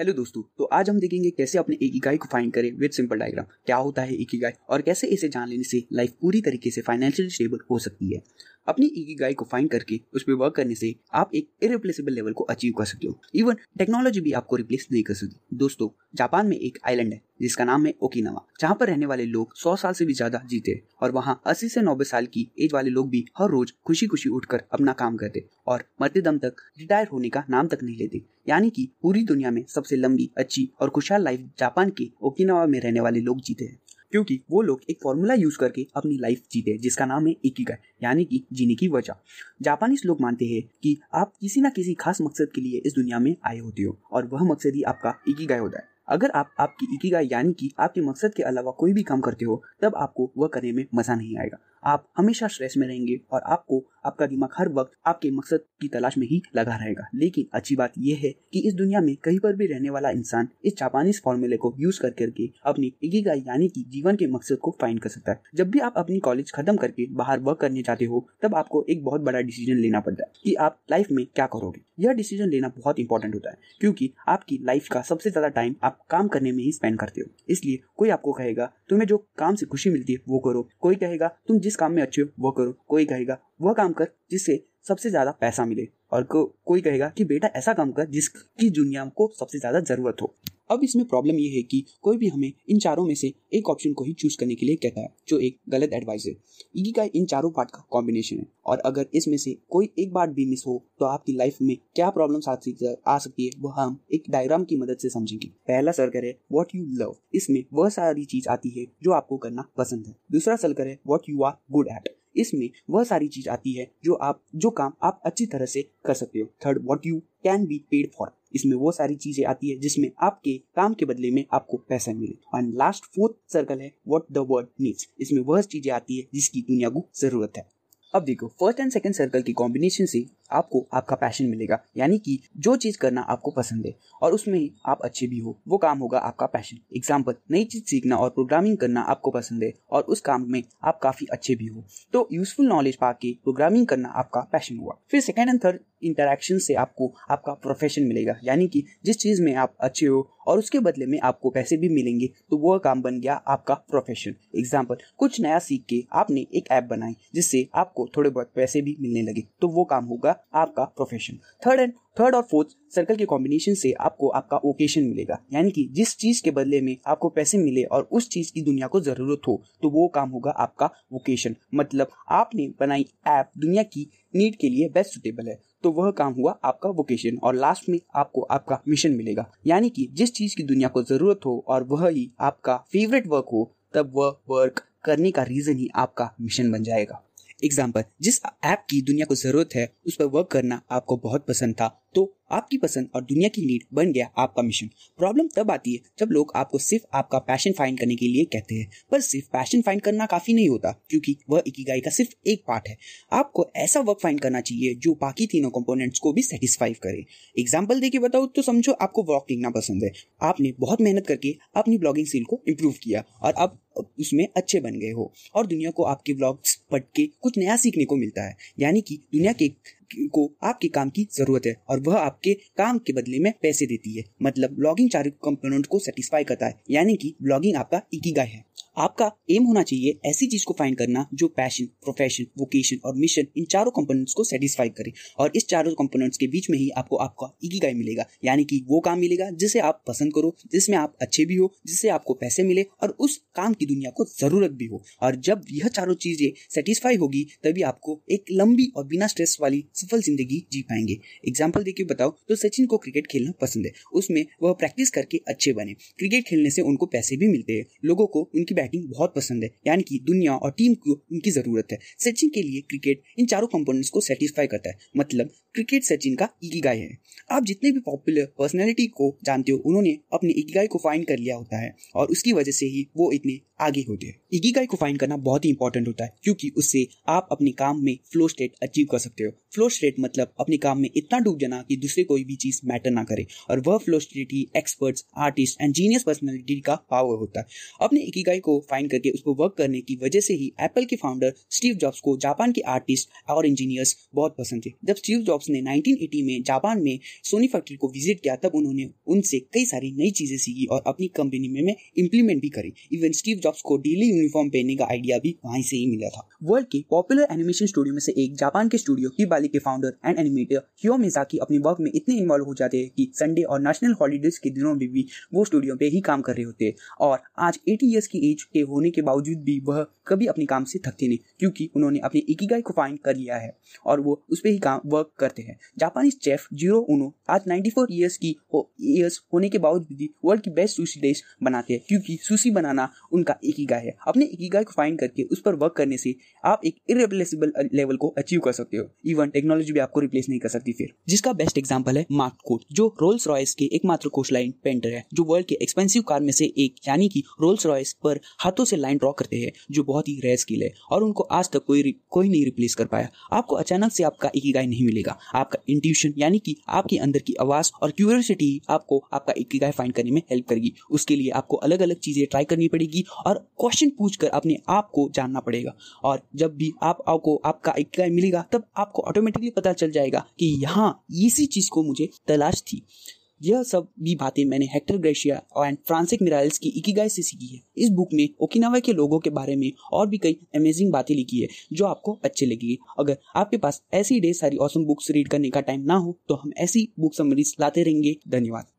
Hello दोस्तों तो आज हम देखेंगे कैसे अपने एक इकाई को फाइंड करें विद सिंपल डायग्राम क्या होता है एक इकाई और कैसे इसे जान लेने से लाइफ पूरी तरीके से फाइनेंशियल स्टेबल हो सकती है। अपनी एक इकाई को फाइंड करके उस पर वर्क करने से आप एक इरिप्लेसेबल लेवल को अचीव कर सकते हो। इवन टेक्नोलॉजी भी आपको रिप्लेस नहीं कर सकती। दोस्तों, जापान में एक आइलैंड है। जिसका नाम है ओकिनावा, जहाँ पर रहने वाले लोग सौ साल से भी ज़्यादा जीते और वहाँ अस्सी से नब्बे साल की एज वाले लोग भी हर रोज खुशी खुशी उठकर अपना काम करते और मरते दम तक रिटायर होने का नाम तक नहीं लेते। यानी कि पूरी दुनिया में सबसे लंबी, अच्छी और खुशहाल लाइफ जापान के ओकिनावा में रहने वाले लोग जीते हैं। क्योंकि वो लोग एक फॉर्मूला यूज़ करके अपनी लाइफ जीते, जिसका नाम है इकिगाई यानी कि जीने की वजह। जापानीज लोग मानते हैं कि आप किसी ना किसी खास मकसद के लिए इस दुनिया में आए होते हो और वह मकसद ही आपका इकिगाई होता है। अगर आप, आपकी इकिगाई यानी कि आपके मकसद के अलावा कोई भी काम करते हो, तब आपको वह करने में मज़ा नहीं आएगा। आप हमेशा स्ट्रेस में रहेंगे और आपको, आपका दिमाग हर वक्त आपके मकसद की तलाश में ही लगा रहेगा। लेकिन अच्छी बात यह है कि इस दुनिया में कहीं पर भी रहने वाला इंसान इस जापानीज फॉर्मूले को यूज़ कर करके अपनी इकिगाई यानी कि जीवन के मकसद को फाइंड कर सकता है। जब भी आप अपनी कॉलेज खत्म करके बाहर वर्क करने जाते हो, तब आपको एक बहुत बड़ा डिसीज़न लेना पड़ता है कि आप लाइफ में क्या करोगे। यह डिसीज़न लेना बहुत इंपॉर्टेंट होता है, क्योंकि आपकी लाइफ का सबसे ज़्यादा टाइम आप काम करने में ही स्पेंड करते हो। इसलिए कोई आपको कहेगा तुम्हें जो काम से खुशी मिलती है वो करो। कोई कहेगा तुम जिस काम में अच्छे हो वो करो। कोई कहेगा वह काम कर जिससे सबसे ज़्यादा पैसा मिले। और को, कोई कहेगा कि बेटा ऐसा काम कर जिसकी दुनिया को सबसे ज़्यादा ज़रूरत हो। अब इसमें प्रॉब्लम ये है कि कोई भी हमें इन चारों में से एक ऑप्शन को ही चूज़ करने के लिए कहता है, जो एक गलत एडवाइस है। ईगी का, इन चारों पार्ट का कॉम्बिनेशन है। और अगर इसमें से कोई एक बार भी मिस हो तो आपकी लाइफ में क्या प्रॉब्लम आ सकती है वो हम एक डायग्राम की मदद से समझेंगे। पहला सर्कल है वॉट यू लव इसमें वह सारी चीज़ आती है, जो आपको करना पसंद है। दूसरा सर्कल है what you are good at इसमें वह सारी चीज़ आती है, जो आप, जो काम आप अच्छी तरह से कर सकते हो। Third what you can be paid for इसमें वो सारी चीज़ें आती है जिसमें आपके काम के बदले में आपको पैसा मिले। एंड लास्ट फोर्थ सर्कल है वॉट द वर्ल्ड नीड्स इसमें वह चीज़ें आती है जिसकी दुनिया को ज़रूरत है। अब देखो फ़र्स्ट एंड सेकंड सर्कल की कॉम्बिनेशन से आपको आपका पैशन मिलेगा। यानी कि जो चीज़ करना आपको पसंद है और उसमें आप अच्छे भी हो, वो काम होगा आपका पैशन एग्ज़ाम्पल नई चीज़ सीखना और प्रोग्रामिंग करना आपको पसंद है और उस काम में आप काफ़ी अच्छे भी हो। तो यूजफुल नॉलेज पाके प्रोग्रामिंग करना आपका पैशन हुआ। फिर सेकेंड एंड थर्ड इंटरेक्शन से आपको आपका प्रोफेशन मिलेगा। यानी कि जिस चीज़ में आप अच्छे हो और उसके बदले में आपको पैसे भी मिलेंगे तो वह काम बन गया आपका प्रोफेशन एग्ज़ाम्पल कुछ नया सीख के आपने एक ऐप बनाई, जिससे आपको थोड़े बहुत पैसे भी मिलने लगे तो वो काम होगा आपका प्रोफेशन थर्ड एंड थर्ड और फोर्थ सर्कल के कॉम्बिनेशन से आपको आपका ओकेशन मिलेगा. यानी कि जिस चीज़ के बदले में आपको पैसे मिले और उस चीज़ की दुनिया को ज़रूरत हो तो वो काम होगा आपका वोकेशन मतलब आपने बनाई ऐप दुनिया की नीड के लिए बेस्ट सुटेबल है तो वह काम हुआ आपका वोकेशन और लास्ट में आपको आपका मिशन मिलेगा. यानी कि जिस चीज़ की दुनिया को ज़रूरत हो और वह ही आपका फेवरेट वर्क हो, तब वह वर्क करने का रीजन ही आपका मिशन बन जाएगा. एग्ज़ाम्पल जिस ऐप की दुनिया को ज़रूरत है, उस पर वर्क करना आपको बहुत पसंद था। तो आपकी पसंद और दुनिया की नीड बन गया आपका मिशन प्रॉब्लम तब आती है जब लोग आपको सिर्फ़ आपका पैशन फाइंड करने के लिए कहते हैं। पर सिर्फ़ पैशन फाइंड करना काफ़ी नहीं होता, क्योंकि वह इकिगाई का सिर्फ़ एक पार्ट है। आपको ऐसा वर्क फाइंड करना चाहिए जो बाकी तीनों कंपोनेंट्स को भी सेटिस्फाई करे। एग्ज़ाम्पल देके बताओ तो समझो आपको ब्लॉग लिखना पसंद है। आपने बहुत मेहनत करके अपनी ब्लॉगिंग स्किल को इम्प्रूव किया और अब उसमें अच्छे बन गए हो। और दुनिया को आपके ब्लॉग्स पढ़ के कुछ नया सीखने को मिलता है। यानी कि दुनिया के को आपके काम की ज़रूरत है और वह आपके काम के बदले में पैसे देती है। मतलब ब्लॉगिंग चार कंपोनेंट को सेटिस्फाई करता है। यानी कि ब्लॉगिंग आपका इकीगाई है। आपका एम होना चाहिए ऐसी चीज़ को फाइंड करना जो पैशन प्रोफेशन वोकेशन और मिशन इन चारों कंपोनेंट्स को सेटिस्फाई करे। और इस चारों कंपोनेंट्स के बीच में ही आपको आपका इकिगाई मिलेगा। यानी कि वो काम मिलेगा जिसे आप पसंद करो, जिसमें आप अच्छे भी हो, जिससे आपको पैसे मिले और उस काम की दुनिया को ज़रूरत भी हो। और जब यह चारों चीज़ें सेटिस्फाई होगी, तभी आपको एक लंबी और बिना स्ट्रेस वाली सफल ज़िंदगी जी पाएँगे। एग्ज़ाम्पल देखिए बताओ तो सचिन को क्रिकेट खेलना पसंद है। उसमें वह प्रैक्टिस करके अच्छे बने। क्रिकेट खेलने से उनको पैसे भी मिलते हैं। लोगों को उनकी बैटिंग बहुत पसंद है, यानी कि दुनिया और टीम को उनकी ज़रूरत है। सचिन के लिए क्रिकेट इन चारों कंपोनेंट्स को सेटिस्फाई करता है मतलब क्रिकेट सचिन का इकीगाई है। आप जितने भी पॉपुलर पर्सनैलिटी को जानते हो, उन्होंने अपने इकीगाई को फाइंड कर लिया होता है और उसकी वजह से ही वो इतने आगे होते हैं। इकीगाई को फाइंड करना बहुत ही इंपॉर्टेंट होता है, क्योंकि उससे आप अपने काम में फ्लो स्टेट अचीव कर सकते हो। फ्लो स्टेट मतलब अपने काम में इतना डूब जाना कि दूसरे कोई भी चीज़ मैटर ना करे, और वह flow state he experts artist and genius personality का पावर होता है। अपने इकीगाई को फाइंड करके उसको वर्क करने की वजह से ही एप्पल के फाउंडर स्टीव जॉब्स को जापान के आर्टिस्ट और इंजीनियर्स बहुत पसंद थे। जब स्टीव जॉब्स ने 1980 में जापान में सोनी फैक्ट्री को विज़िट किया तब उन्होंने उनसे कई सारी नई चीज़ें सीखी और अपनी कंपनी में, में इम्प्लीमेंट भी करी। इवन स्टीव जॉब्स को डेली यूनिफॉर्म पहनने का आइडिया भी वहीं से ही मिला था। वर्ल्ड के पॉपुलर एनिमेशन स्टूडियो में से एक जापान के स्टूडियो की बाली के फाउंडर एंड एनिमेटर हियो मिजाकी अपने वर्क में इतने इन्वॉल्व हो जाते हैं कि संडे और नेशनल हॉलीडेज के दिनों में भी वो स्टूडियो पे ही काम कर रहे होते हैं। और आज 80 इयर्स की एज के होने के बावजूद भी वह कभी अपने काम से थकते नहीं, क्योंकि उन्होंने अपने इकीगाई को फाइंड कर लिया है और वो उस पर ही काम वर्क करते हैं। जापानी चेफ ज़ीरो उनो आज 94 इयर्स की इयर्स होने के बावजूद भी वर्ल्ड की बेस्ट सुशी डिश बनाते हैं, क्योंकि सुशी बनाना उनका इकीगाई है। अपने इकीगाई को फाइंड करके उस पर वर्क करने से आप एक इरेप्लेसेबल लेवल को अचीव कर सकते हो। इवन टेक्नोलॉजी भी आपको रिप्लेस नहीं कर सकती फिर। जिसका बेस्ट एग्ज़ाम्पल है मार्क कोट जो रोल्स रॉयस के एकमात्र कोस्ट लाइन पेंटर है, जो वर्ल्ड के एक्सपेंसिव कार में से एक, यानी कि रोल्स रॉयस पर हाथों से लाइन ड्रॉ करते हैं, जो बहुत ही रेयर स्किल है, और उनको आज तक कोई कोई नहीं रिप्लेस कर पाया। आपको अचानक से आपका इकीगाई नहीं मिलेगा। आपका इंट्यूशन यानी कि आपके अंदर की आवाज़ और क्यूरियोसिटी आपको, आपका इकीगाई फाइंड करने में हेल्प करेगी। उसके लिए आपको अलग अलग चीज़ें ट्राई करनी पड़ेगी और क्वेश्चन पूछ कर अपने आप को जानना पड़ेगा। और जब भी आप, आपको आपका इकीगाई मिलेगा, तब आपको ऑटोमेटिकली पता चल जाएगा कि यहाँ इसी चीज़ को मुझे तलाश थी। यह सब भी बातें मैंने Hector Garcia and Francesc Miralles की इकीगाई से सीखी है। इस बुक में ओकिनावा के लोगों के बारे में और भी कई अमेजिंग बातें लिखी है, जो आपको अच्छी लगेगी। अगर आपके पास ऐसी ढेर सारी औसम बुक्स रीड करने का टाइम ना हो तो हम ऐसी बुक समरीज लाते रहेंगे। धन्यवाद।